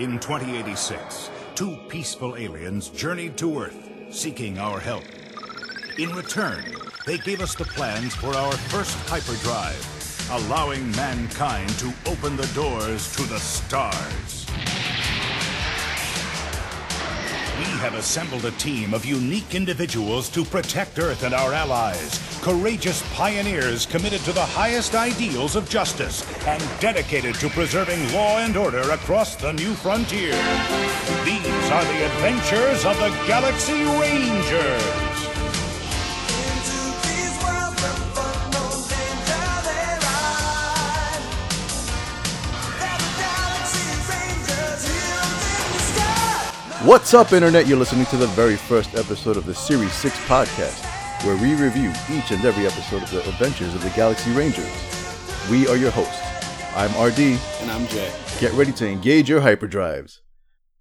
In 2086, two peaceful aliens journeyed to Earth, seeking our help. In return, they gave us the plans for our first hyperdrive, allowing mankind to open the doors to the stars. We have assembled a team of unique individuals to protect Earth and our allies. Courageous pioneers committed to the highest ideals of justice and dedicated to preserving law and order across the new frontier. These are the adventures of the Galaxy Rangers. Into these worlds where fun knows danger they ride. They're the Galaxy Rangers, heroes in the sky. What's up, Internet? You're listening to the very first episode of the Series 6 podcast, where we review each and every episode of the adventures of the Galaxy Rangers. We are your hosts. I'm RD. And I'm Jay. Get ready to engage your hyperdrives.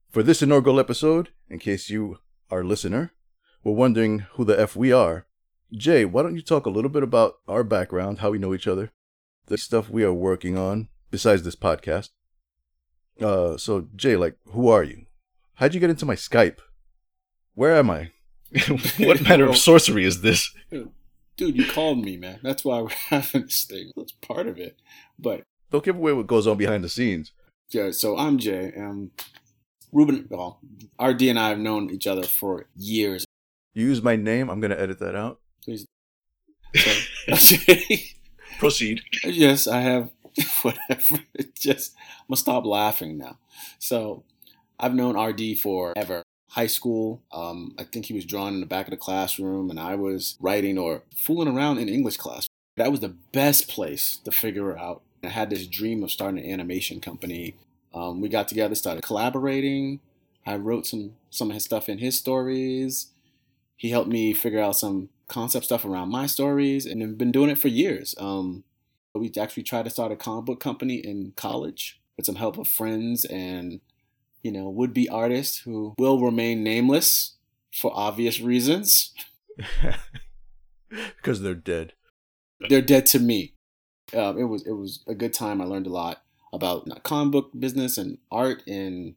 For this inaugural episode, in case you, our listener, were wondering who the F we are, Jay, why don't you talk a little bit about our background, how we know each other, the stuff we are working on, besides this podcast? Uh, so, Jay, like, who are you? How'd you get into my Skype? Where am I? what manner of sorcery is this? Dude, you called me, man. That's why we're having this thing. That's part of it. But Don't give away what goes on behind the scenes. yeah, so I'm Jay. Um, Ruben, well, RD and I have known each other for years. You use my name, I'm gonna edit that out. Please. So, Proceed. yes, I have. Whatever. Just I'm gonna stop laughing now. So, I've known RD forever. High school. Um, I think he was drawing in the back of the classroom, and I was writing or fooling around in English class. That was the best place to figure out. I had this dream of starting an animation company. Um, we got together, started collaborating. I wrote some some of his stuff in his stories. He helped me figure out some concept stuff around my stories, and have been doing it for years. Um, we actually tried to start a comic book company in college with some help of friends and you know would-be artists who will remain nameless for obvious reasons. Because they're dead. They're dead to me. Um, it was it was a good time. I learned a lot about comic book business and art and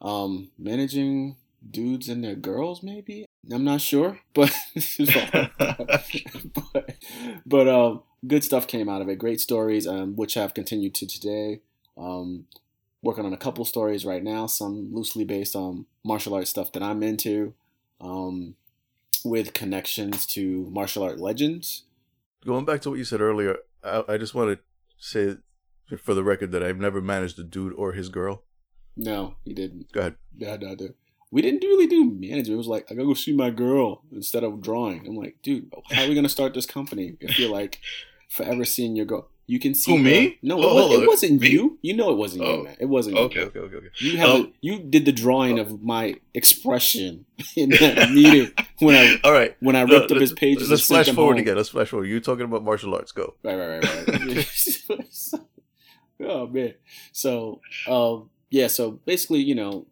um, managing dudes and their girls. Maybe I'm not sure, but but, but um, good stuff came out of it. Great stories, um, which have continued to today. Working on a couple stories right now, some loosely based on martial arts stuff that I'm into, um, with connections to martial art legends. Going back to what you said earlier, I, I just want to say for the record that I've never managed a dude or his girl. No, he didn't. Go ahead. Yeah, no, no. We didn't really do management. It was like I gotta go see my girl instead of drawing. I'm like, dude, how are we gonna start this company if you're like forever seeing your girl? You can see Who, her- me? No, Oh, it, was, it wasn't Me? you. You know it wasn't Oh, you, man. It wasn't you. Okay. Okay, okay, okay. You have Um, you did the drawing of my expression in that meeting when I All right. when I No, ripped up his pages. Let's flash forward home. again. Let's flash forward. You're talking about martial arts. Go. Right, right, right, right. oh man. So, um, yeah. So basically, you know,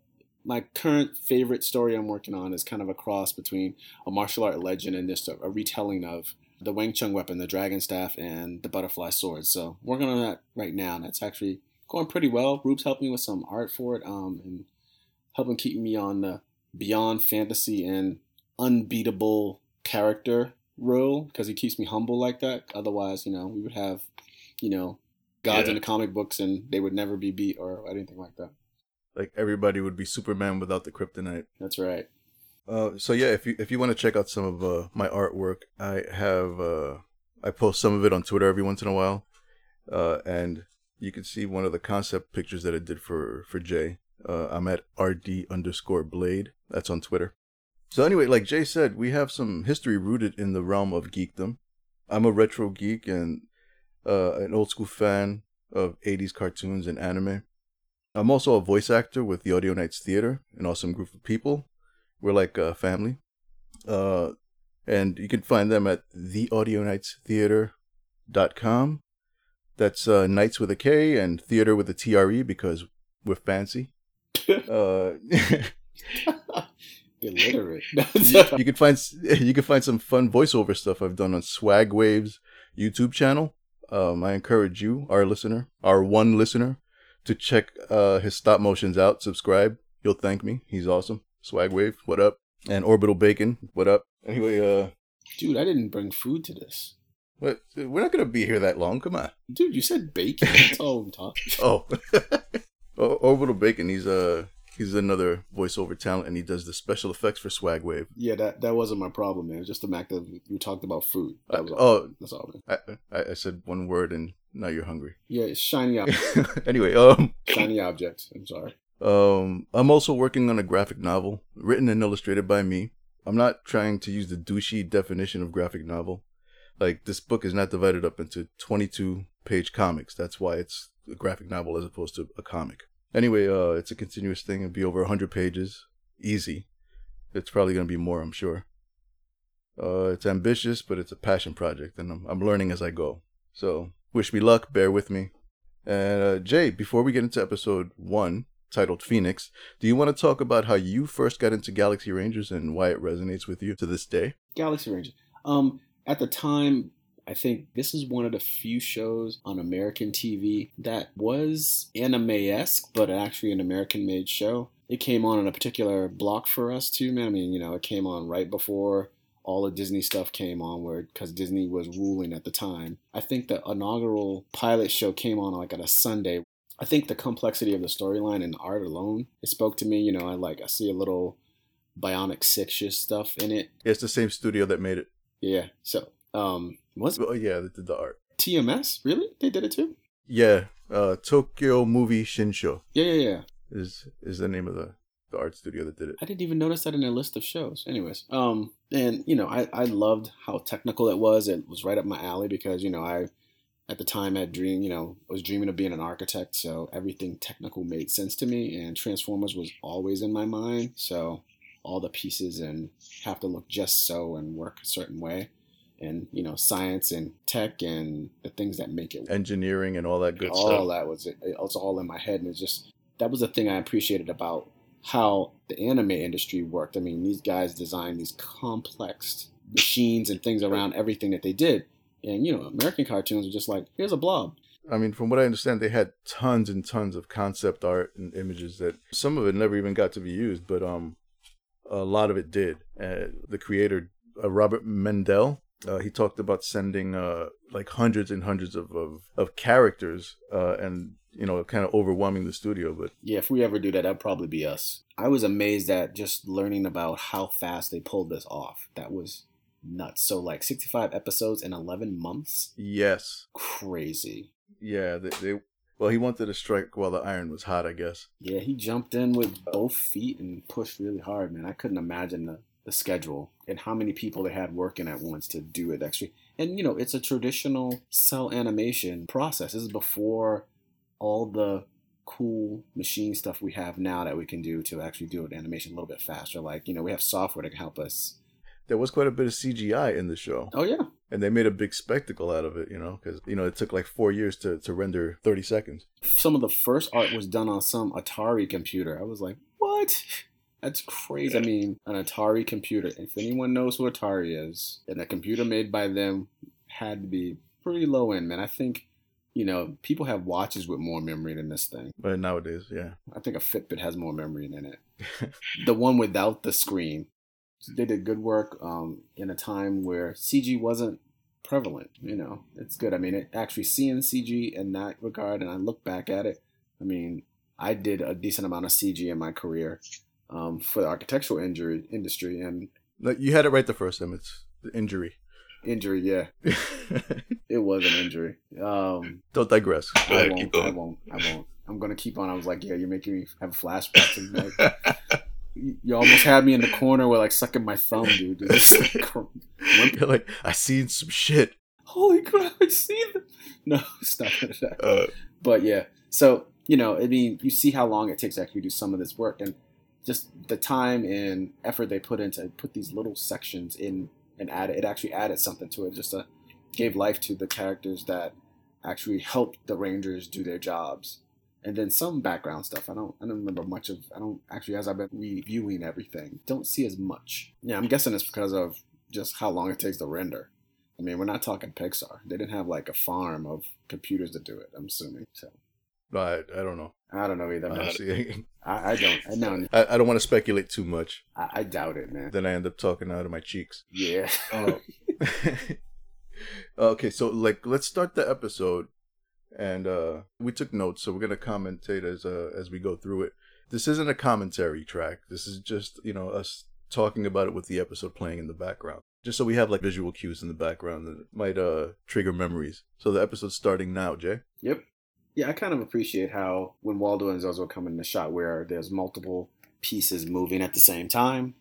my current favorite story I'm working on is kind of a cross between a martial art legend and this a retelling of the Wing Chun weapon, the dragon staff, and the butterfly sword. So working on that right now, and that's actually going pretty well. Rube's helped me with some art for it, um, and helping keep me on the beyond fantasy and unbeatable character role because he keeps me humble like that. Otherwise, you know, we would have, you know, gods Yeah. in the comic books and they would never be beat or anything like that. Like everybody would be Superman without the kryptonite. That's right. Uh, so yeah, if you if you want to check out some of uh, my artwork, I have uh, I post some of it on Twitter every once in a while, uh, and you can see one of the concept pictures that I did for for Jay. Uh, I'm at rd underscore blade. That's on Twitter. So anyway, like Jay said, we have some history rooted in the realm of geekdom. I'm a retro geek and an old school fan of 80s cartoons and anime. I'm also a voice actor with the Audio Nights Theater, an awesome group of people. We're like a family. Uh, and you can find them at theaudionightstheater.com. That's uh, Nights with a K and theater with a TRE because we're fancy. uh, Illiterate. you can find you can find some fun voiceover stuff I've done on Swag Waves YouTube channel. Um, I encourage you, our listener, our one listener, to check uh, his stop motions out, subscribe. You'll thank me. He's awesome. Swagwave, what up? And Orbital Bacon, what up? Anyway, uh, Dude, I didn't bring food to this. what? We're not gonna be here that long. Come on. Dude, you said bacon. That's all I'm talking. Oh, Or- Orbital Bacon. He's uh he's another voiceover talent, and he does the special effects for Swagwave. Yeah, that that wasn't my problem, man. It's just the fact that we talked about food. That was all. Oh, That's all, man. I, I said one word, and now you're hungry. Yeah, it's shiny, ob- anyway, um. shiny object. I'm sorry. Um, I'm also working on a graphic novel written and illustrated by me. I'm not trying to use the douchey definition of graphic novel. Like this book is not divided up into 22 page comics. That's why it's a graphic novel as opposed to a comic. Anyway, uh, it's a continuous thing. It'll be over 100 pages, easy. It's probably gonna be more, I'm sure. Uh, it's ambitious, but it's a passion project, and I'm, I'm learning as I go. So wish me luck. Bear with me. And uh, Jay, before we get into episode one, titled Phoenix, do you want to talk about how you first got into Galaxy Rangers and why it resonates with you to this day? Galaxy Rangers. Um, at the time, I think this is one of the few shows on American TV that was anime-esque, but actually an American-made show. It came on in a particular block for us too, man. I mean, you know, it came on right before all the Disney stuff came on, where because Disney was ruling at the time. I think the inaugural pilot show came on like on a Sunday. I think the complexity of the storyline and the art alone, it spoke to me. You know, I like I see a little Bionic Six-ish stuff in it. It's the same studio that made it. Yeah. So, um, was it Oh yeah, they did the art. TMS? Really? They did it too? Yeah, uh, Tokyo Movie Shinsha Yeah, yeah, yeah. is is the name of the, the art studio that did it. I didn't even notice that in their list of shows. Anyways, um, and you know, I I loved how technical it was. It was right up my alley because you know I, at the time, I had dreamed, you know, I was dreaming of being an architect. So everything technical made sense to me, and Transformers was always in my mind. So all the pieces and have to look just so and work a certain way. And you know, science and tech and the things that make it Engineering and all that good all stuff. that was it. It was all in my head, and it's just that was the thing I appreciated about how the anime industry worked. I mean, these guys designed these complex machines and things around everything that they did, and you know, American cartoons are just like, here's a blob. I mean, from what I understand, they had tons and tons of concept art and images that some of it never even got to be used, but um, a lot of it did. Uh, the creator, uh, Robert Mandell, uh, he talked about sending uh, like hundreds and hundreds of of, of characters, uh, and you know, kind of overwhelming the studio. But Yeah, if we ever do that, that'd probably be us. I was amazed at just learning about how fast they pulled this off. That was nuts. So like 65 episodes in 11 months, yes, crazy. yeah, they, they well, he wanted to strike while the iron was hot, I guess. Yeah, he jumped in with both feet and pushed really hard, man. I couldn't imagine the, the schedule and how many people they had working at once to do it actually. And you know, it's a traditional cell animation process. This is before all the cool machine stuff we have now that we can do to actually do an animation a little bit faster. Like, you know, we have software that can help us. There was quite a bit of CGI in the show. Oh yeah. and they made a big spectacle out of it, you know, because you know it took like four years to, to render thirty seconds. Some of the first art was done on some Atari computer. I was like, what? That's crazy. I mean, an Atari computer. If anyone knows who Atari is, and a computer made by them had to be pretty low end, man. I think, you know, people have watches with more memory than this thing. But nowadays, yeah, I think a Fitbit has more memory than it. the one without the screen. They did good work um, in a time where CG wasn't prevalent. You know, it's good. I mean, it, actually seeing CG in that regard, and I look back at it. I mean, I did a decent amount of CG in my career um, for the architectural injury industry and like you had it right the first time. It's the injury. injury. Yeah, it was an injury. Um, Don't digress. Go I won't. I won't. I won't. I'm gonna keep on. I was like, yeah, you're making me have flashbacks. And like, you almost had me in the corner where like sucking my thumb, dude. It's like, You're like, I seen some shit. Holy crap! I seen them. No, stop it. Uh, But yeah, so you know, I mean, you see how long it takes to actually do some of this work, and just the time and effort they put into put these little sections in and add it actually added something to it. Just uh, gave life to the characters that actually helped the Rangers do their jobs, and then some background stuff. I don't I don't remember much of. I don't actually as I've been reviewing everything, don't see as much. Yeah, I'm guessing it's because of just how long it takes to render. I mean, we're not talking Pixar. They didn't have like a farm of computers to do it. I'm assuming. So I, I don't know. I don't know either. Honestly, I, I don't. I know. I, I don't want to speculate too much. I, I doubt it, man. Then I end up talking out of my cheeks. Yeah. Oh. okay, so like let's start the episode, and uh we took notes, so we're gonna commentate as uh as we go through it. This isn't a commentary track. This is just you know us talking about it with the episode playing in the background, just so we have like visual cues in the background that might uh trigger memories. So the episode's starting now, Jay. Yep. Yeah, I kind of appreciate how when Waldo and Zozo come in the shot where there's multiple pieces moving at the same time,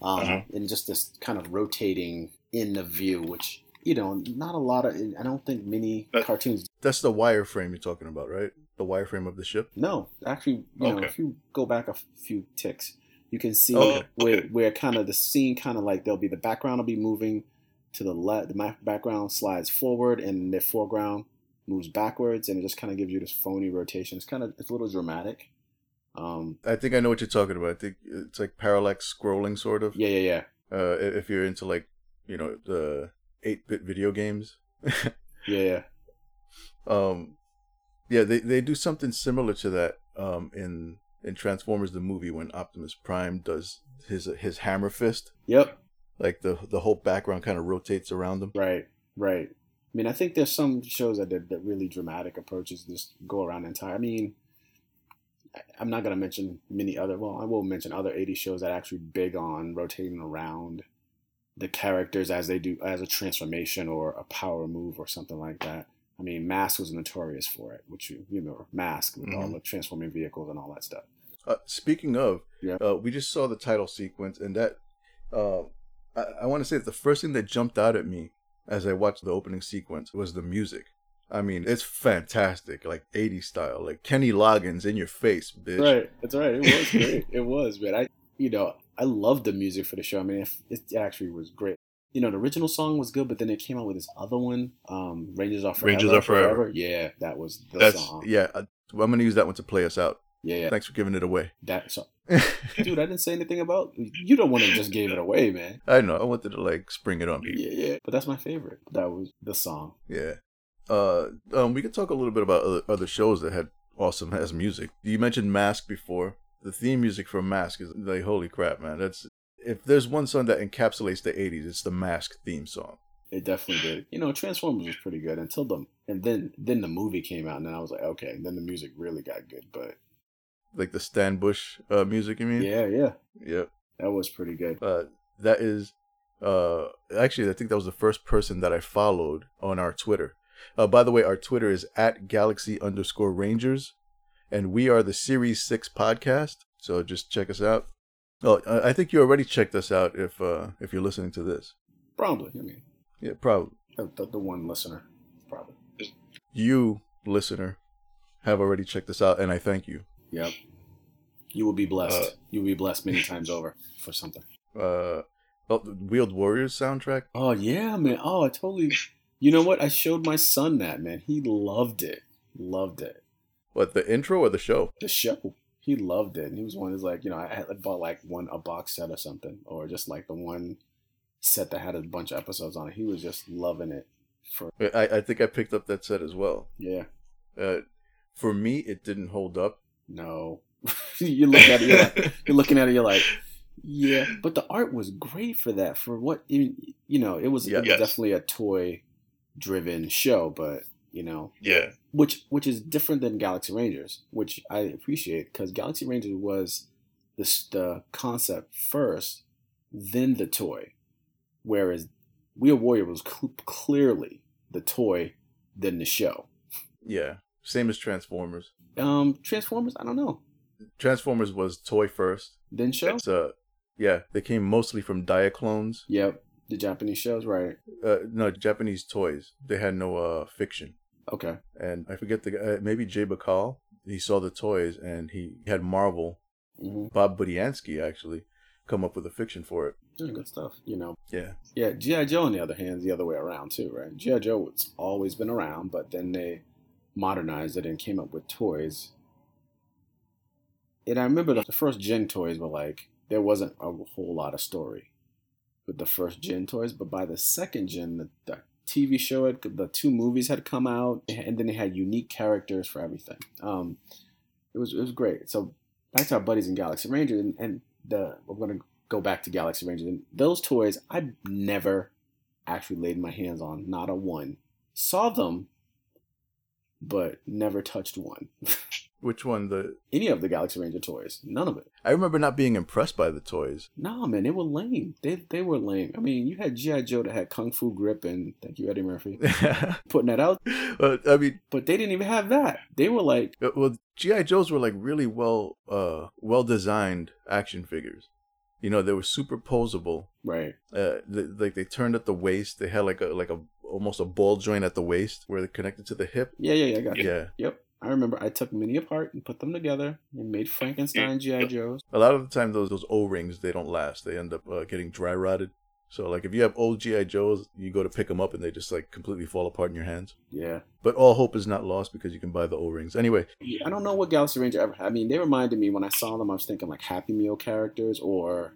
um, Uh-huh. and just this kind of rotating in the view, which you know, not a lot of. I don't think many That- cartoons. That's the wireframe you're talking about, right? The wireframe of the ship. No, actually, you know, if you go back a few ticks, you can see Okay, where okay. where kind of the scene kind of like there'll be the background will be moving to the left, the background slides forward, and the foreground moves backwards, and it just kind of gives you this phony rotation. It's kind of it's a little dramatic. Um, I think I know what you're talking about. I think it's like parallax scrolling, sort of. yeah, yeah, yeah, Uh, if you're into like, you know, the eight-bit video games. yeah, yeah. um, yeah, they they do something similar to that. Um, in in Transformers the movie when Optimus Prime does his his hammer fist, Yep, like the the whole background kind of rotates around him. right, right. I mean, I think there's some shows that did that really dramatic approaches just go around the entire. I mean, I'm not gonna mention many other. Well, I will mention other 80 shows that are actually big on rotating around the characters as they do as a transformation or a power move or something like that. I mean, Mask was notorious for it, which you you remember Mask with all Mhm. the transforming vehicles and all that stuff. Uh, speaking of, Yeah. uh, we just saw the title sequence, and that uh, I, I want to say that the first thing that jumped out at me as I watched the opening sequence was the music. I mean, it's fantastic, like 80s style, like Kenny Loggins in your face, bitch. Right, that's right. It was great. it was, man. I, you know, I loved the music for the show. I mean, it, it actually was great. You know, the original song was good, but then it came out with this other one, um, "Rangers Are Forever." Rangers Are Forever. Yeah, that was the That's song. yeah. I, I'm gonna use that one to play us out. yeah, yeah. Thanks for giving it away. That so, dude, I didn't say anything about. You don't want to just give it away, man. I know. I wanted to like spring it on people. Yeah, yeah. But that's my favorite. That was the song. Yeah. Uh, um, we could talk a little bit about other, other shows that had awesome as music. You mentioned Mask before. The theme music for Mask is like holy crap, man. That's if there's one song that encapsulates the '80s, it's the Mask theme song. It definitely did. You know, Transformers was pretty good until the and then then the movie came out, and then I was like, okay. And then the music really got good. But Like the Stan Bush uh, music, you mean? yeah, yeah, Yep. that was pretty good. Uh, that is, uh, actually, I think that was the first person that I followed on our Twitter. Uh, by the way, our Twitter is at Galaxy underscore Rangers, and we are the Series Six podcast. So just check us out. Oh, I think you already checked us out if uh, if you're listening to this. Probably. I mean, Yeah, probably. the, the, the one listener, probably. You listener have already checked us out, and I thank you. Yep. You will be blessed. Uh, you will be blessed many times over for something. Uh, oh, the Wheeled Warriors soundtrack. Oh yeah, man. Oh, I totally. You know what? I showed my son that man. He loved it. Loved it. What the intro or the show? The show. He loved it. And he was one who's like, you know, I had bought like one a box set or something, or just like the one set that had a bunch of episodes on it. He was just loving it. For I, I think I picked up that set as well. yeah, Uh, for me, it didn't hold up. no. you look at it, you're, like, you're looking at it, you're like, yeah. But the art was great for that. For what you, you know, it was, Yeah. it was Yes. definitely a toy driven show, but you know, Yeah. Which which is different than Galaxy Rangers, which I appreciate because Galaxy Rangers was the the concept first, then the toy, whereas Wheel Warrior was cl- clearly the toy, then the show. Yeah. Same as Transformers. Um, Transformers, I don't know, Transformers was toy first. then show. It's uh yeah, they came mostly from Diaclones. Yep, the Japanese shows, right? Uh no, Japanese toys. They had no uh fiction. Okay, And I forget the guy, uh, maybe Jay Bacall. He saw the toys and he had Marvel, hmm Bob Budiansky actually, come up with a fiction for it. yeah, good stuff. You know, Yeah. yeah. GI Joe, on the other hand, is the other way around too, right? GI Joe has always been around, but then they modernized it and came up with toys. And I remember the first Gen toys were like there wasn't a whole lot of story with the first Gen toys, but by the second Gen, the, the TV show, had, the two movies had come out, and then they had unique characters for everything. Um, it was it was great. So back to our buddies in Galaxy Ranger, and, and the we're gonna go back to Galaxy Ranger. And those toys, I never actually laid my hands on, not a one. Saw them, but never touched one. Which one? The Any of the Galaxy Ranger toys, none of it. I remember not being impressed by the toys. No, man, they were lame. They they were lame. I mean, you had GI Joe that had Kung Fu grip, and thank you, Eddie Murphy, putting that out. but I mean, But they didn't even have that. They were like, uh, well, GI Joes were like really well, uh, well designed action figures. You know, they were superposable. right, Uh, they, like they turned at the waist. They had like a like a almost a ball joint at the waist where they connected to the hip. yeah, yeah, yeah, I got you. Yeah. Yep. I remember I took many apart and put them together and made Frankenstein GI Joes. A lot of the time, those those O rings they don't last. They end up uh, getting dry rotted. So like if you have old GI Joes, you go to pick them up and they just like completely fall apart in your hands. Yeah. But all hope is not lost because you can buy the O rings anyway. I don't know what Galaxy Ranger ever. I mean, they reminded me when I saw them, I was thinking like Happy Meal characters or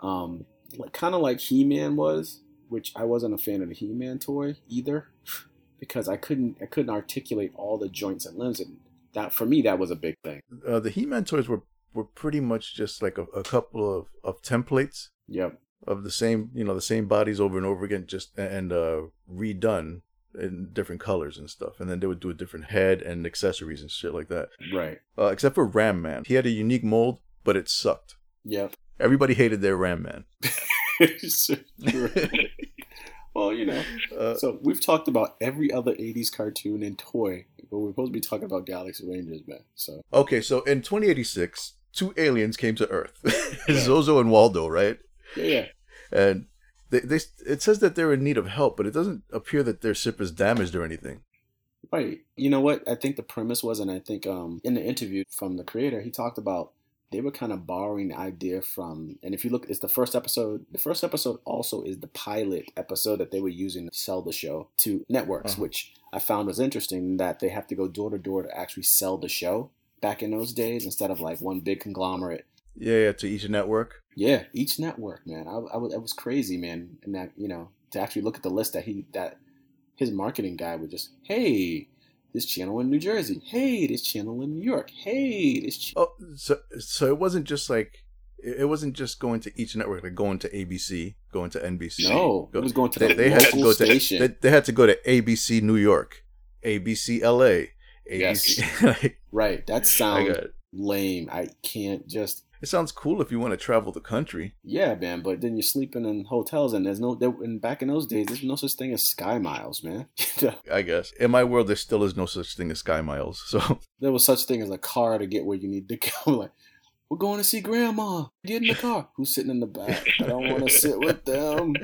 um like kind of like He-Man was, which I wasn't a fan of the He-Man toy either because I couldn't I couldn't articulate all the joints and limbs and that for me that was a big thing. Uh, the He-Man toys were were pretty much just like a, a couple of, of templates Yep. of the same you know the same bodies over and over again just and uh redone in different colors and stuff and then they would do a different head and accessories and shit like that Right. uh, except for ram man he had a unique mold but it sucked Yep. everybody hated their ram man well, you know. uh, So we've talked about every other '80s cartoon and toy, but we're supposed to be talking about Galaxy Rangers, man. So okay so in 2086 two aliens came to earth zozo and waldo right yeah, yeah. and they, they it says that they're in need of help but it doesn't appear that their ship is damaged or anything Right. You know what? I think the premise was, and I think um, in the interview from the creator, he talked about they were kind of borrowing the idea from, and if you look, it's the first episode. The first episode also is the pilot episode that they were using to sell the show to networks, Uh-huh. which I found was interesting that they have to go door to door to actually sell the show back in those days instead of like one big conglomerate. yeah yeah to each network Yeah, each network, man. I, I was, it was crazy, man. And that, you know, to actually look at the list that he, that his marketing guy would just, hey, this channel in New Jersey. Hey, this channel in New York. Hey, this. Ch-. Oh, so so it wasn't just like it wasn't just going to each network, like going to ABC, going to NBC. No, it was going to They, the they had to go station. to they, they had to go to ABC New York, ABC LA, Yes. ABC. like, right. That sounds lame. I can't just. It sounds cool if you want to travel the country. Yeah, man. But then you're sleeping in hotels, and there's no. There, and back in those days, there's no such thing as Sky Miles, man. I guess in my world there still is no such thing as sky miles. So there was such thing as a car to get where you need to go. Like, we're going to see Grandma. Get in the car. Who's sitting in the back? I don't want to sit with them.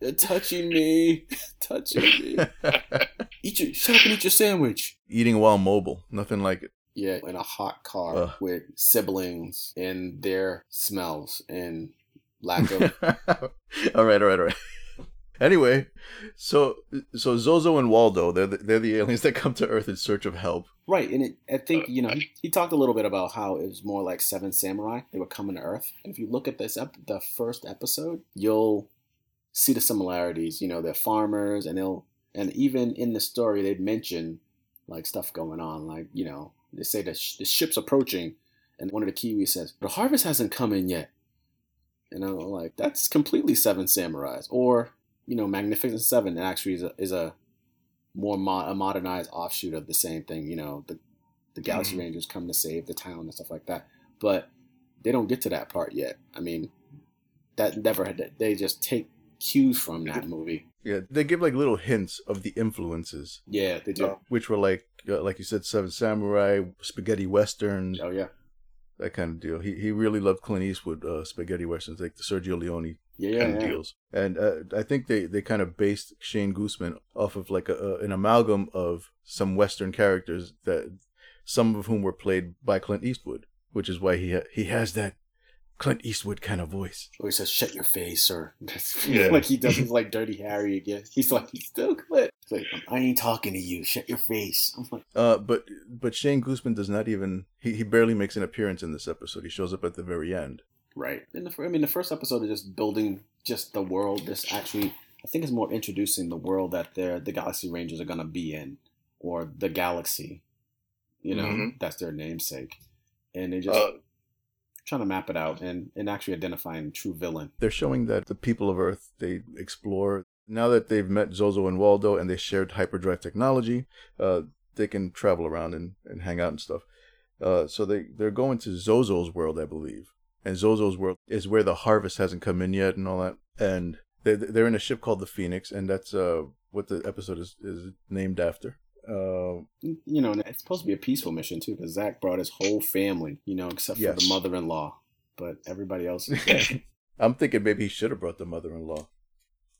They're touching me, touching me. Eat your shut up and eat your sandwich. eating while mobile, nothing like it. Yeah, in a hot car Ugh. with siblings and their smells and lack of. all right, all right, all right. Anyway, so so Zozo and Waldo, they're the, they're the aliens that come to Earth in search of help. right, and it, I think uh, you know he, he talked a little bit about how it was more like Seven Samurai. They were coming to Earth, and if you look at this ep- the first episode, you'll see the similarities. You know, they're farmers, and they'll and even in the story they'd mention like stuff going on, like you know they say that sh- the ship's approaching, and one of the Kiwis says the harvest hasn't come in yet. And I'm like, that's completely Seven Samurais, or you know, Magnificent Seven actually is a, is a more mo- a modernized offshoot of the same thing. You know, the the Galaxy Mhm. Rangers come to save the town and stuff like that, but they don't get to that part yet. I mean, that never had. They just take cues from that movie. Yeah, they give like little hints of the influences, Yeah, they do. uh, which were like uh, like you said, Seven Samurai, spaghetti westerns, Oh yeah, that kind of deal. He he really loved Clint Eastwood uh, spaghetti westerns, like the Sergio Leone yeah, kind of yeah. deals. And uh, I think they, they kind of based Shane Gooseman off of like a, a, an amalgam of some Western characters that some of whom were played by Clint Eastwood, which is why he ha- he has that Clint Eastwood kind of voice. Or he says, "Shut your face," or Yeah. like he does his like Dirty Harry again. He's like, he's still Clint. It's like, I ain't talking to you. Shut your face. I'm like, Uh, but but Shane Gooseman does not even he, he barely makes an appearance in this episode. He shows up at the very end. right. In the, fir- I mean, the first episode is just building just the world. This actually, I think, is more introducing the world that they're the Galaxy Rangers are gonna be in, or the galaxy. You know, Mhm. that's their namesake, and they just Uh, trying to map it out and and actually identifying true villain. They're showing that the people of Earth they explore now that they've met Zozo and Waldo and they shared hyperdrive technology. Uh, they can travel around and, and hang out and stuff. Uh, so they they're going to Zozo's world, I believe, and Zozo's world is where the harvest hasn't come in yet and all that. And they they're in a ship called the Phoenix, and that's uh what the episode is is named after. Uh, You know, and it's supposed to be a peaceful mission too, because Zach brought his whole family. You know, except for the mother-in-law, but everybody else. I'm thinking maybe he should have brought the mother-in-law.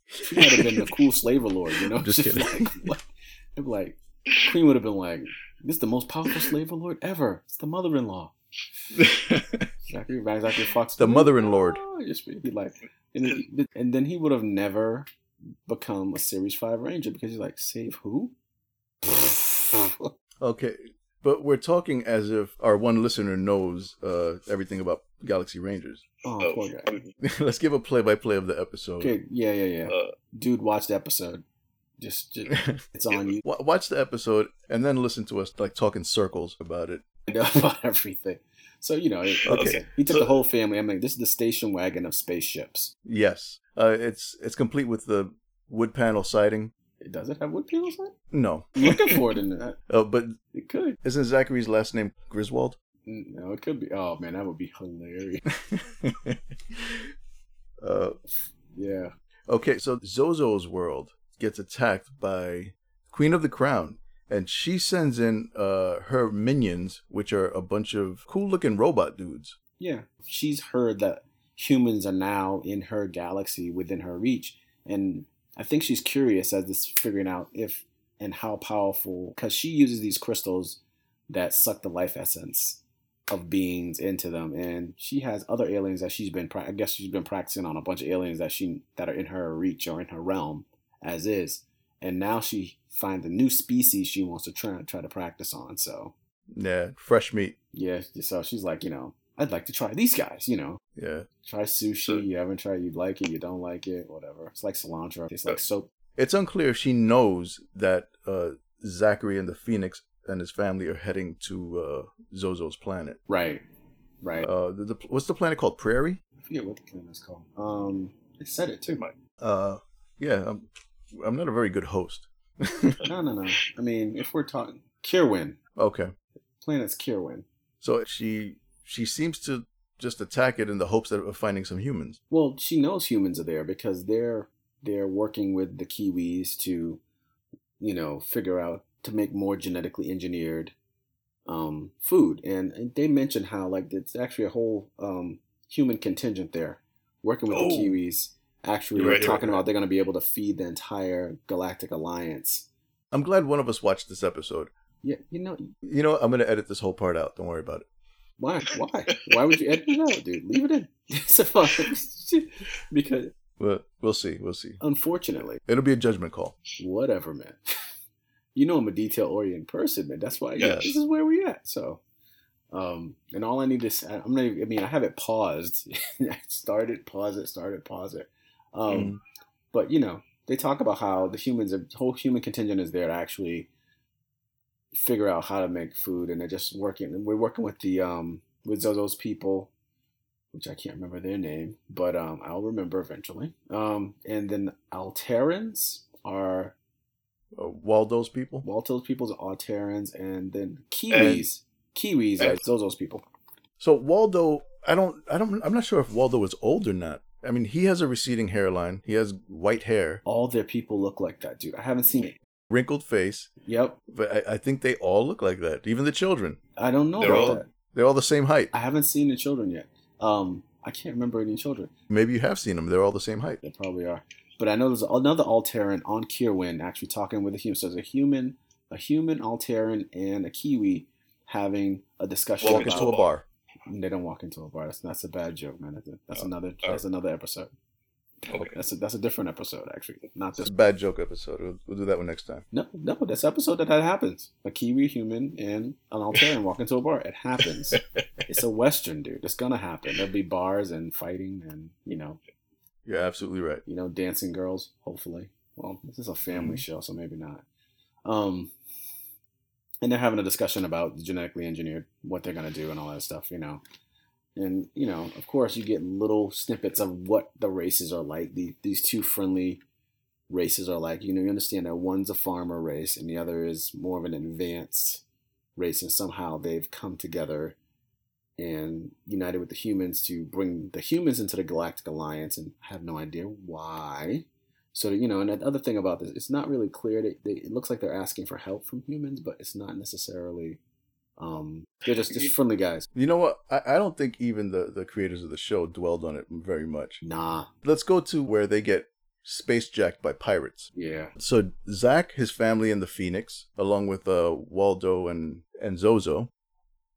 she might have been the cool slave lord. You know, Just kidding. like? It'd like Queen would have been like, "This is the most powerful slave lord ever. It's the mother-in-law." Zachary, Zachary Fox, The mother-in-law. Oh, just be like, and, and then he would have never become a Series Five Ranger because he's like, save who? Okay, but we're talking as if our one listener knows uh, everything about Galaxy Rangers. oh, Oh, poor guy. Let's give a play-by-play of the episode. Okay, yeah, yeah, yeah. uh, Dude, watch the episode. Just, just it's on you Watch the episode and then listen to us like talking circles about it. know about everything. So you know, it, Okay. he took So- the whole family. I mean, this is the station wagon of spaceships. Yes, uh, it's it's complete with the wood panel siding. It does it have wood panels on? it? No, I'm looking for it in that. Oh, but It could. isn't Zachary's last name Griswold? No, it could be. Oh man, that would be hilarious. uh, Yeah. okay, so Zozo's world gets attacked by Queen of the Crown, and she sends in uh, her minions, which are a bunch of cool-looking robot dudes. Yeah. She's heard that humans are now in her galaxy within her reach. And I think she's curious as this figuring out if and how powerful, because she uses these crystals that suck the life essence of beings into them. And she has other aliens that she's been. I guess she's been practicing on a bunch of aliens that she, that are in her reach or in her realm as is. And now she finds a new species she wants to try, try to practice on. So, Yeah, fresh meat. yeah, so she's like, you know, I'd like to try these guys, you know. Yeah, Try sushi. You haven't tried. You like it. You don't like it. Whatever. It's like cilantro. It's like soap. it's unclear if she knows that uh, Zachary and the Phoenix and his family are heading to uh, Zozo's planet. Right. Right. Uh, the, the, what's the planet called? Prairie. I forget what the planet is called. Um, it said it too. Uh, yeah, I'm, I'm not a very good host. No, no, no. I mean, if we're talking Kirwin, okay, planet's Kirwin. so she she seems to just attack it in the hopes of finding some humans. Well, she knows humans are there because they're they're working with the Kiwis to, you know, figure out to make more genetically engineered um, food, and, and they mentioned how like it's actually a whole um, human contingent there working with Oh. the Kiwis. Actually, right, talking right, about they're going to be able to feed the entire Galactic Alliance. I'm glad one of us watched this episode. Yeah, you know You know, what? I'm gonna edit this whole part out. Don't worry about it. Why? Why? Why would you edit it out, dude? Leave it in. It's a fun because But we'll see. We'll see. unfortunately, It'll be a judgment call. whatever, man. You know I'm a detail oriented person, man. That's why Yes. this is where we at. So, um, and all I need to say, I'm not. Even, I mean, I have it paused. I started, pause it, started, pause it. Um, Mm. but you know, they talk about how the humans, the whole human contingent is there to actually figure out how to make food, and they're just working. And we're working with the um with Zozo's people, which I can't remember their name, but um I'll remember eventually. Um, and then Alterans are Uh, Waldo's people. Waldo's people's Alterans, and then Kiwis. Kiwis are and- Zozo's people. So Waldo, I don't, I don't, I'm not sure if Waldo is old or not. I mean, he has a receding hairline. He has white hair, All their people look like that, dude. I haven't seen it. Wrinkled face, Yep, but I, I think they all look like that. Even the children, I don't know They're about all- that. they're all the same height. I haven't seen the children yet. Um, I can't remember any children. Maybe you have seen them. They're all the same height. They probably are. But I know there's another Alteran on Kirwin actually talking with a human. So there's a human, a human Alteran, and a Kiwi having a discussion. Walk into a bar. They don't walk into a bar. That's that's a bad joke, man. That's, that's Oh, another oh. that's another episode. Okay. That's a, that's a different episode actually, not It's this. a bad joke episode. We'll, we'll do that one next time. No, no, this episode that, that happens. A Kiwi human and an Alteran walk into a bar. It happens. it's a Western, dude. It's gonna happen. There'll be bars and fighting and you know, You're absolutely right. you know, dancing girls. Hopefully. Well, this is a family Mm-hmm. show, so maybe not. Um. and they're having a discussion about genetically engineered, what they're gonna do, and all that stuff. You know, and you know, of course, you get little snippets of what the races are like. The, these two friendly races are like. You know, you understand that one's a farmer race, and the other is more of an advanced race, and somehow they've come together and united with the humans to bring the humans into the Galactic Alliance, and have no idea why. So you know, and the other thing about this, it's not really clear. They it looks like they're asking for help from humans, but it's not necessarily. Um, they're just just friendly guys. You know what? I, I don't think even the, the creators of the show dwelled on it very much. Nah, Let's go to where they get space jacked by pirates. yeah, So Zach, his family, and the Phoenix, along with uh, Waldo and and Zozo,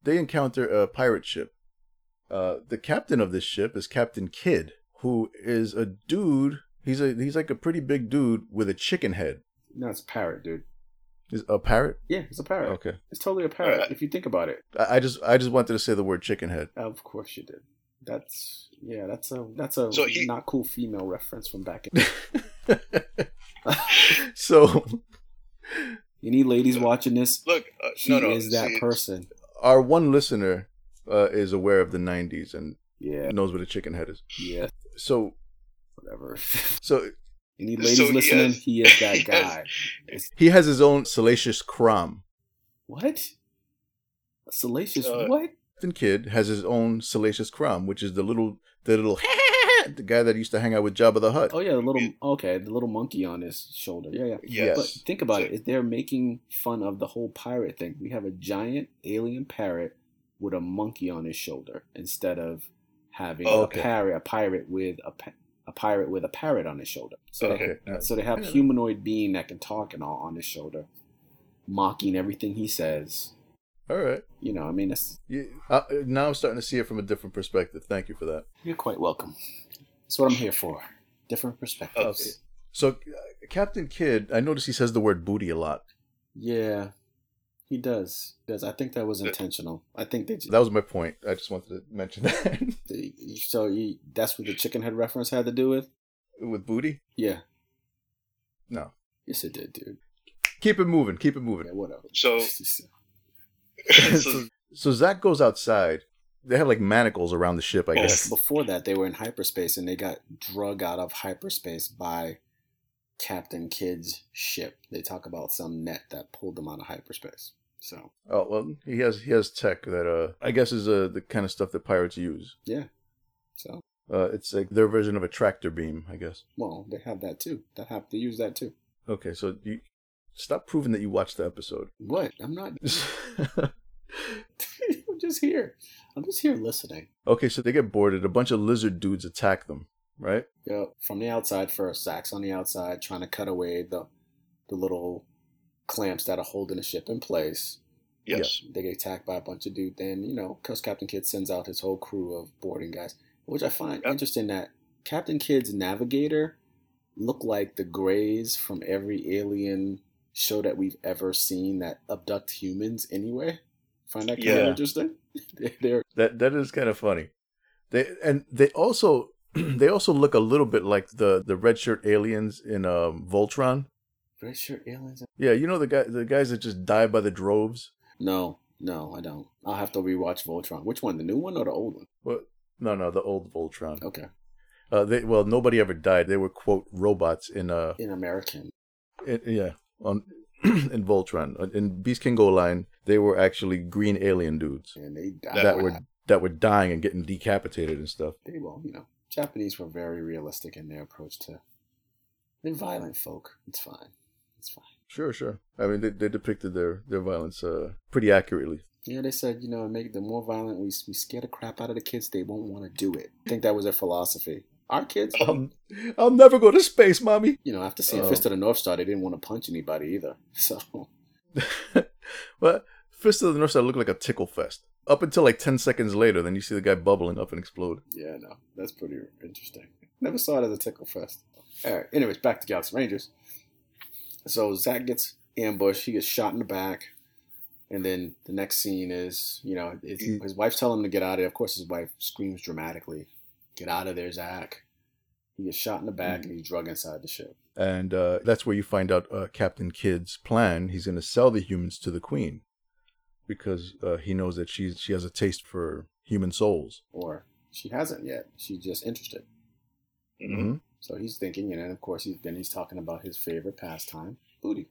they encounter a pirate ship. Uh, the captain of this ship is Captain Kidd, who is a dude. He's a he's like a pretty big dude with a chicken head. no, it's parrot, dude. Is a parrot? Yeah, it's a parrot. Okay. It's totally a parrot Uh, if you think about it. I, I just I just wanted to say the word chicken head. Of course you did. That's yeah, that's a that's a So he- not cool female reference from back in. so Any ladies watching this? Look, uh, He no, no, is that see, person. our one listener uh, is aware of the '90s and Yeah, knows what a chicken head is. yeah, So whatever. so Any So ladies he listening? has- he is that he has- guy. It's, he has his own salacious crumb. what? A salacious Uh, what? Captain Kidd has his own salacious crumb, which is the little the little the guy that used to hang out with Jabba the Hutt. Oh yeah, the little okay, the little monkey on his shoulder. Yeah, yeah. Yes. But think about it. They're making fun of the whole pirate thing. We have a giant alien parrot with a monkey on his shoulder instead of having Oh, a parrot, a pirate with a pa- a pirate with a parrot on his shoulder. So Okay. they, so they have Yeah. humanoid being that can talk and all on his shoulder, mocking everything he says. All right. You know, I mean, that's You, uh, now I'm starting to see it from a different perspective. Thank you for that. you're quite welcome. That's what I'm here for. Different perspectives. Okay. So, uh, Captain Kidd, I notice he says the word booty a lot. Yeah, he does. Does I think that was intentional? I think they just That was my point. I just wanted to mention that. the- so you, that's what the chicken head reference had to do with. With booty? Yeah, No. yes it did, dude. Keep it moving. Keep it Yeah, moving. whatever. So, so, so Zach goes outside. They have like manacles around the ship, I guess. Before that, they were in hyperspace and they got drug out of hyperspace by Captain Kidd's ship. They talk about some net that pulled them out of hyperspace. So Oh well, he has he has tech that uh I guess is uh the kind of stuff that pirates use. yeah, so Uh, it's like their version of a tractor beam, I guess. well they have that too. They have to use that too. Okay, so you stop proving that you watched the episode. What? I'm not. I'm just here. I'm just here listening. okay, so they get boarded. A bunch of lizard dudes attack them, right? Yeah, from the outside first. Zach's on the outside trying to cut away the the little clamps that are holding the ship in place. yes, They get attacked by a bunch of dudes. Then you know, because Captain Kidd sends out his whole crew of boarding guys, which I find Yep. interesting. That Captain Kidd's navigator look like the Greys from every alien show that we've ever seen that abduct humans. Anyway, find that kind Yeah. of interesting. They're That that is kind of funny. They and they also they also look a little bit like the the red shirt aliens in um Voltron. red shirt aliens. Yeah, you know the guy the guys that just die by the droves. No, no, I don't. I'll have to rewatch Voltron. Which one, the new one or the old one? Well, no, no, the old Voltron. Okay, Uh, they well, nobody ever died. They were quote robots in uh, in American. in, yeah, on in Voltron. Uh, In Beast King GoLion, they were actually green alien dudes and they died. that were that were dying and getting decapitated and stuff. they well, you know, Japanese were very realistic in their approach to. They're violent folk. It's fine. It's fine. Sure, sure. I mean, they, they depicted their their violence uh, pretty accurately. Yeah, they said you know make them more violent. We we scare the crap out of the kids. They won't want to do it. I think that was their philosophy. Our kids, Um, I'll never go to space, mommy. you know, after seeing Oh. Fist of the North Star, they didn't want to punch anybody either. So but Fist of the North Star looked like a tickle fest. Up until like ten seconds later, then you see the guy bubbling up and explode. Yeah, no, that's pretty interesting. Never saw it as a tickle fest. All right. Anyways, back to Galaxy Rangers. So Zach gets ambushed. He gets shot in the back, and then the next scene is, you know, his, Mm. his wife's telling him to get out of there. Of course, his wife screams dramatically, "Get out of there, Zach!" He gets shot in the back, and he's drug inside the ship. And uh, that's where you find out uh, Captain Kidd's plan. He's going to sell the humans to the Queen. Because uh, he knows that she's she has a taste for human souls. Or she hasn't yet. She's just interested. Mm-hmm. So he's thinking, and then of course he's then he's talking about his favorite pastime, booty.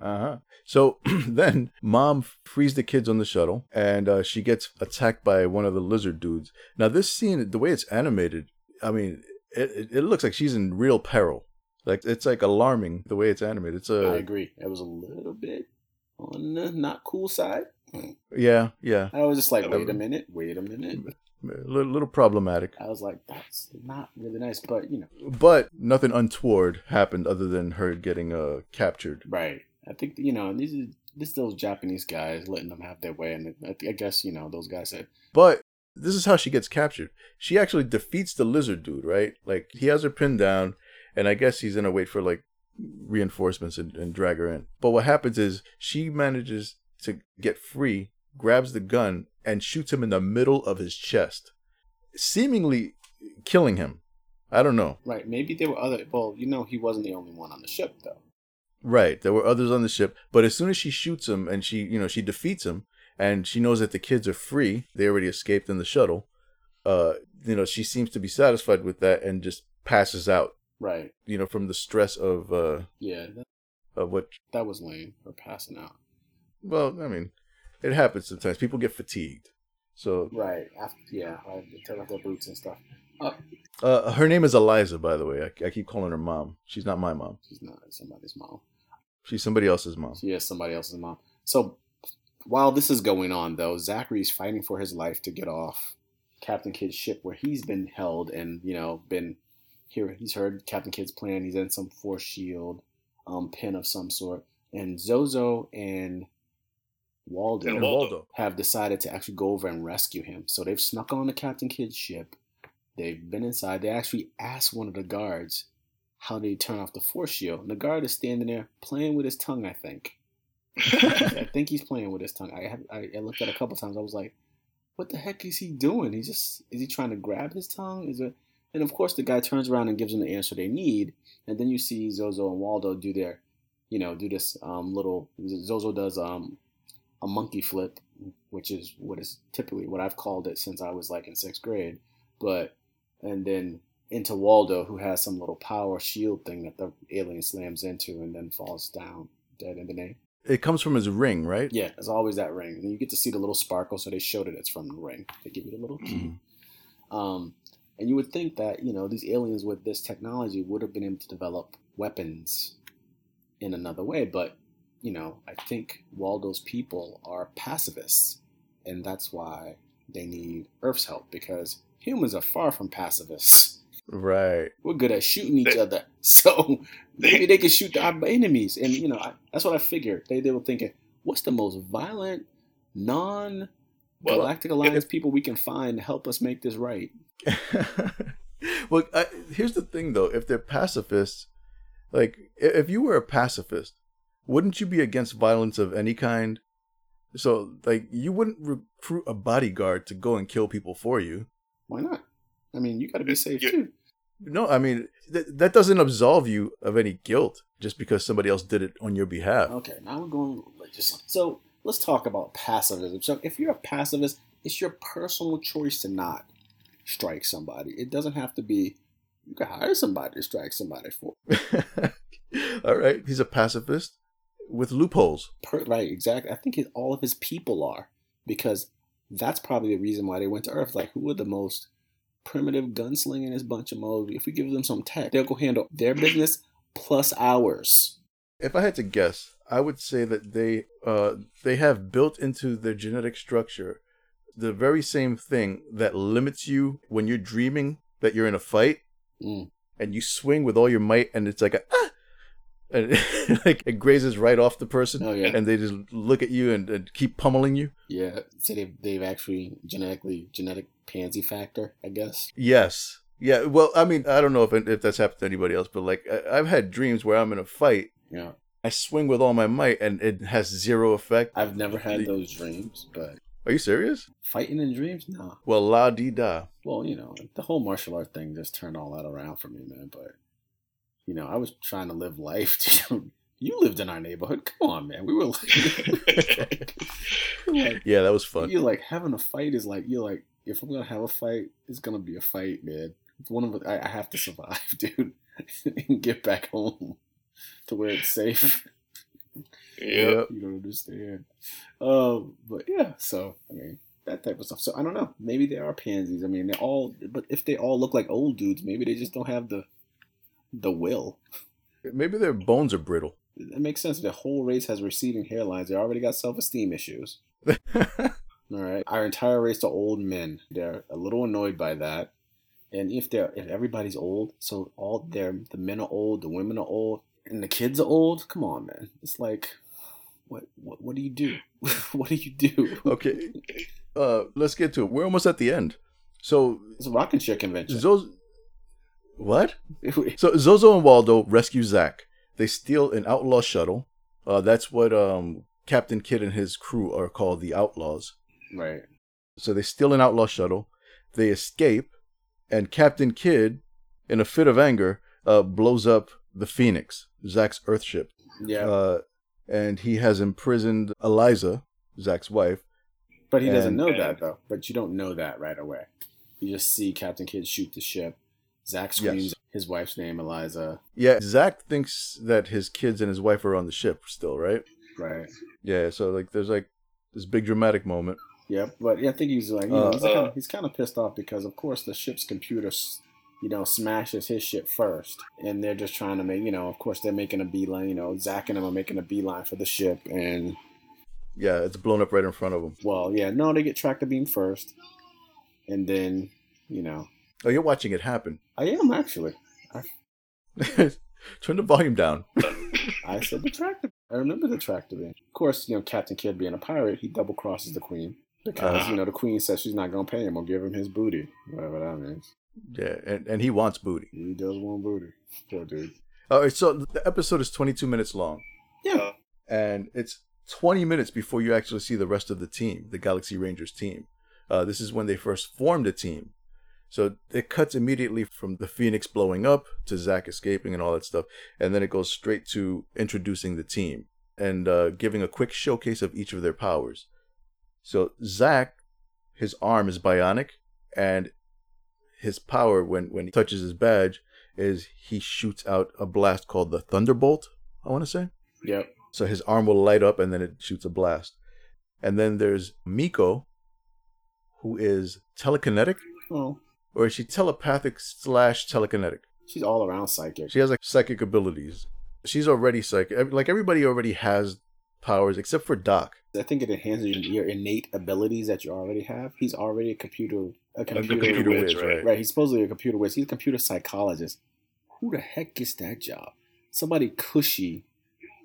Uh huh. So then, mom frees the kids on the shuttle, and uh, she gets attacked by one of the lizard dudes. Now, this scene, the way it's animated, I mean, it, it, it looks like she's in real peril. Like it's like alarming the way it's animated. It's a. I agree. It was a little bit on the not cool side. yeah, yeah, I was just like, wait a minute, wait a minute. a little, little problematic. I was like, that's not really nice, but you know, But nothing untoward happened other than her getting uh captured. right. I think you know these are this those Japanese guys letting them have their way, and I, I guess you know those guys said, But this is how she gets captured. She actually defeats the lizard dude, right? Like he has her pinned down, and I guess he's gonna wait for like reinforcements and, and drag her in. But what happens is she manages to get free, grabs the gun, and shoots him in the middle of his chest, seemingly killing him. I don't know. right, maybe there were other. Well, you know, he wasn't the only one on the ship though. Right. There were others on the ship, but as soon as she shoots him and she, you know, she defeats him and she knows that the kids are free, they already escaped in the shuttle. Uh, you know, she seems to be satisfied with that and just passes out, Right. you know, from the stress of uh Yeah, that, of what that was lame or passing out. well, I mean, it happens sometimes. People get fatigued. So, Right. After, yeah, I turn off their boots and stuff. Oh, uh her name is Eliza, by the way. I, I keep calling her mom. She's not my mom. she's not somebody's mom. She's somebody else's mom. She is somebody else's mom. So while this is going on, though, Zachary's fighting for his life to get off Captain Kidd's ship where he's been held and, you know, been here. He's heard Captain Kidd's plan. He's in some force shield um, pin of some sort. And Zozo and Waldo, And Waldo. have decided to actually go over and rescue him. So they've snuck on the Captain Kidd's ship. They've been inside. They actually asked one of the guards how they turn off the force shield. And the guard is standing there playing with his tongue, I think. I think he's playing with his tongue. I, have, I I looked at it a couple times. I was like, "What the heck is he doing? He just is he trying to grab his tongue? Is it?" And of course, the guy turns around and gives them the answer they need. And then you see Zozo and Waldo do their, you know, do this um, little. Zozo does um, a monkey flip, which is what is typically what I've called it since I was like in sixth grade. But and then into Waldo, who has some little power shield thing that the alien slams into and then falls down dead in the name. It comes from his ring, right? Yeah, there's always that ring. And you get to see the little sparkle, so they showed it it's from the ring. They give you the little key. Um, and you would think that, you know, these aliens with this technology would have been able to develop weapons in another way. But, you know, I think Waldo's people are pacifists. And that's why they need Earth's help because humans are far from pacifists. Right. We're good at shooting each other. So maybe they can shoot our enemies. And, you know, I, that's what I figured. They, they were thinking, what's the most violent, non Galactic Alliance people we can find to help us make this right? well, I, here's the thing though: if they're pacifists, like if you were a pacifist, wouldn't you be against violence of any kind? So, like, you wouldn't recruit a bodyguard to go and kill people for you. Why not? I mean, you got to be safe you- too. No, I mean th- that doesn't absolve you of any guilt just because somebody else did it on your behalf. Okay, now we're going legislative. So let's talk about pacifism. So if you're a pacifist, it's your personal choice to not strike somebody. It doesn't have to be. You can hire somebody to strike somebody for. All right, he's a pacifist with loopholes. Per, right, exactly. I think it, all of his people are because that's probably the reason why they went to Earth. Like, who are the most primitive gunslinging this bunch of modes? If we give them some tech, they'll go handle their business plus ours. If I had to guess, I would say that they uh they have built into their genetic structure the very same thing that limits you when you're dreaming that you're in a fight Mm. and you swing with all your might and it's like a ah! and like it grazes right off the person Oh yeah, and they just look at you and, and keep pummeling you. yeah. So they've they've actually genetically genetic pansy factor, I guess. Yes. Yeah. Well, I mean, I don't know if if that's happened to anybody else, but like I, I've had dreams where I'm in a fight, Yeah, I swing with all my might, and it has zero effect. I've never had those dreams, but Are you serious? fighting in dreams, no. Well, la di da. Well, you know, the whole martial art thing just turned all that around for me, man. But you know, I was trying to live life. You lived in our neighborhood. Come on, man. We were like, like Yeah, that was fun. you're like having a fight is like you're like if I'm gonna have a fight, it's gonna be a fight, man. It's one of the, I, I have to survive, dude, and get back home to where it's safe. Yeah. You don't understand. Um, but yeah, so I mean that type of stuff. So I don't know. Maybe they are pansies. I mean, they all. But if they all look like old dudes, maybe they just don't have the the will. Maybe their bones are brittle. It makes sense. The whole race has receding hairlines. They already got self esteem issues. All right. Our entire race are old men. They're a little annoyed by that. And if they're if everybody's old, so all they're the men are old, the women are old, and the kids are old. Come on, man. It's like, what what what do you do? what do you do? okay, uh, let's get to it. We're almost at the end. So It's a rocking chair convention. Zozo, what? So Zozo and Waldo rescue Zack. They steal an outlaw shuttle. Uh, that's what um, Captain Kidd and his crew are called, the Outlaws. right. So they steal an outlaw shuttle. They escape, and Captain Kidd, in a fit of anger, uh, blows up the Phoenix, Zack's Earthship. Yeah. Uh, and he has imprisoned Eliza, Zack's wife. but he doesn't know that though. But you don't know that right away. You just see Captain Kidd shoot the ship. Zack screams Yes. his wife's name, Eliza. Yeah, Zack thinks that his kids and his wife are on the ship still, right? Right. Yeah, so like there's like this big dramatic moment. Yep, but yeah, I think he's like, you know, Uh, he's, uh, kind of, he's kind of pissed off because, of course, the ship's computer, s- you know, smashes his ship first, and they're just trying to make, you know, of course, they're making a beeline. You know, Zach and them are making a beeline for the ship, and Yeah, it's blown up right in front of them. well, yeah, no, they get tractor beam first, and then, you know, Oh, you're watching it happen. I am actually. Turn the volume down. I said the tractor. I remember the tractor beam. Of course, you know, Captain Kidd being a pirate, he double crosses the queen because Uh-huh. you know the queen says she's not gonna pay him or give him his booty, whatever that means. Yeah, and, and he wants booty. He does want booty, poor dude. All right, so the episode is 22 minutes long, Yeah. and it's 20 minutes before you actually see the rest of the team, the Galaxy Rangers team. Uh, this is when they first formed the team. So it cuts immediately from the Phoenix blowing up to Zack escaping and all that stuff, and then it goes straight to introducing the team and uh, giving a quick showcase of each of their powers. So Zack, his arm is bionic, and his power when when he touches his badge is he shoots out a blast called the Thunderbolt. I want to say. Yep. So his arm will light up and then it shoots a blast. And then there's Niko, who is telekinetic, Oh, or is she telepathic slash telekinetic? she's all around psychic. She has like psychic abilities. She's already psychic. Like everybody already has powers except for Doc. I think it enhances your innate abilities that you already have. He's already a computer, a computer, the computer whiz, whiz, right? right. right? He's supposedly a computer whiz. He's a computer psychologist. Who the heck gets that job? Somebody cushy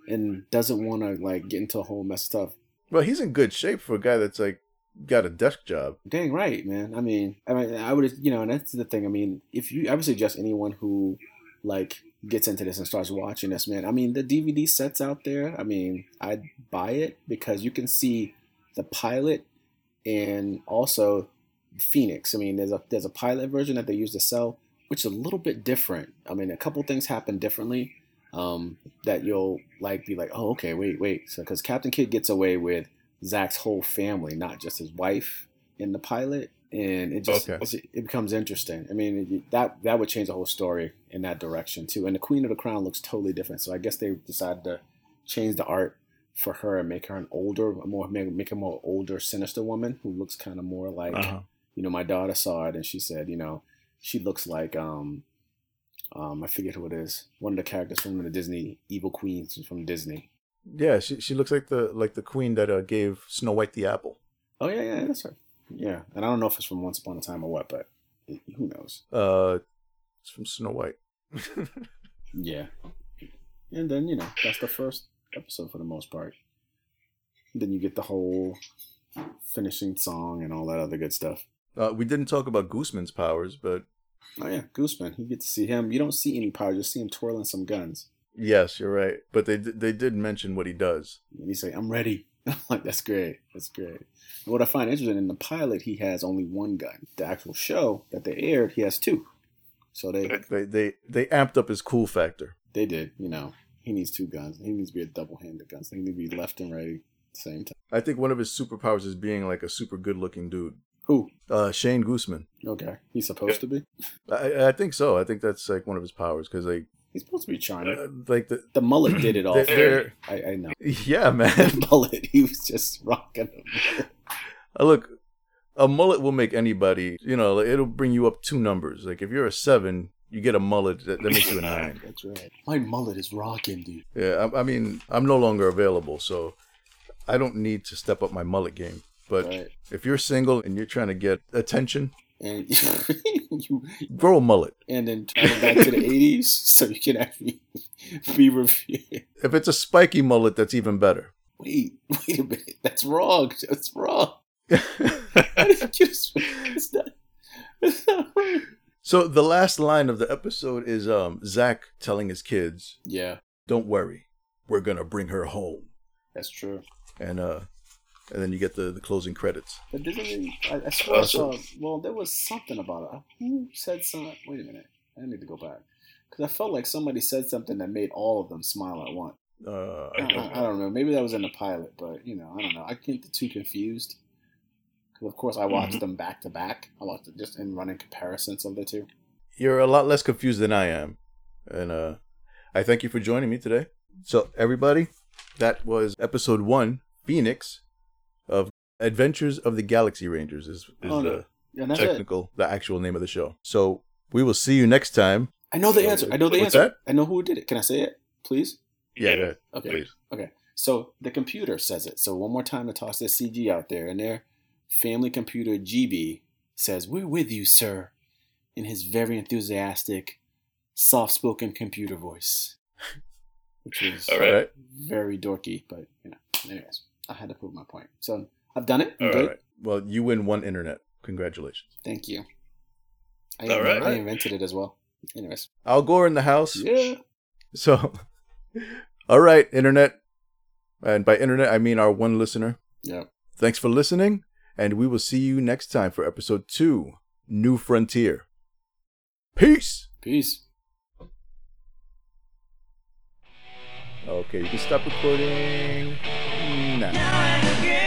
and doesn't want to like get into a whole mess of stuff. Well, he's in good shape for a guy that's like got a desk job. Dang right, man. I mean, I mean, I would, you know, and that's the thing. I mean, if you, I would suggest anyone who like gets into this and starts watching this, man. I mean, the DVD sets out there. I mean, I'd buy it because you can see the pilot and also Phoenix. I mean, there's a there's a pilot version that they use to sell, which is a little bit different. I mean, a couple things happen differently. Um, that you'll like be like, oh, okay, wait, wait. So, because Captain Kidd gets away with Zach's whole family, not just his wife in the pilot, and it just Okay. it, it becomes interesting. I mean, that that would change the whole story in that direction too. And the Queen of the Crown looks totally different. So I guess they decided to change the art for her and make her an older, more make, make her more older, sinister woman who looks kind of more like Uh-huh. you know. My daughter saw it and she said, you know, she looks like um um I forget who it is. One of the characters from the Disney Evil Queens from Disney. Yeah, she she looks like the like the queen that uh, gave Snow White the apple. Oh yeah, yeah, that's her. Yeah, and I don't know if it's from Once Upon a Time or what, but who knows? Uh, it's from Snow White. Yeah. And then, you know, that's the first episode for the most part. Then you get the whole finishing song and all that other good stuff. Uh, we didn't talk about Gooseman's powers, but Oh yeah, Gooseman. You get to see him. You don't see any power, you just see him twirling some guns. yes, you're right. But they d- they did mention what he does. And he's like, I'm ready. Like, that's great. That's great. And what I find interesting in the pilot, he has only one gun. The actual show that they aired, he has two. So they They they they amped up his cool factor. they did, you know. he needs two guns. He needs to be a double-handed gun. So he needs to be left and right at the same time. I think one of his superpowers is being like a super good looking dude. Who? Uh, Shane Gooseman. Okay, he's supposed to be. I, I think so. I think that's like one of his powers because like He's supposed to be charming. uh, like the The mullet did it all. They're- for they're- me. I, I know. yeah man. The mullet. He was just rocking the. Uh, Look, a mullet will make anybody. You know, it'll bring you up two numbers. Like if you're a seven, you get a mullet that, that makes you a nine. That's right. My mullet is rocking, dude. Yeah, I, I mean, I'm no longer available, so I don't need to step up my mullet game. But Right. if you're single and you're trying to get attention, And you grow a mullet. and then travel back to the '80s so you can actually be reviewed. If it's a spiky mullet, that's even better. Wait, wait a minute. That's wrong. That's wrong. It's not. It's not right. so the last line of the episode is um Zach telling his kids, Yeah, "Don't worry, we're gonna bring her home," that's true. and uh, and then you get the the closing credits. But didn't he, I, I swear I saw. Well, there was something about it. Who said something? Wait a minute. I need to go back because I felt like somebody said something that made all of them smile at once. Uh, I, I, I don't know. Maybe that was in the pilot, but you know, I don't know. I get the two confused. Because of course I watched them back to back. I watched it just in running comparisons of the two. you're a lot less confused than I am, and uh, I thank you for joining me today. So everybody, that was episode one, Phoenix, Adventures of the Galaxy Rangers is, is Oh, the. Yeah, that's it. technical, the actual name of the show. So we will see you next time. I know the answer. I know the What's answer. that? I know who did it. Can I say it, please? Yeah, ahead, Okay. please. Okay. So the computer says it. So one more time to toss this CG out there, and their family computer GB says, "We're with you, sir," in his very enthusiastic, soft-spoken computer voice, which is All right. very dorky. But you know, anyways, I had to prove my point. So I've done it. I'm All good. right. Well, you win one internet. Congratulations. Thank you. I, All I invented it as well. Anyways, Al Gore in the house. yeah. So, all right, internet. And by internet, I mean our one listener. Yeah. Thanks for listening, and we will see you next time for episode two New Frontier. Peace. Peace. Okay, you can stop recording now. Now and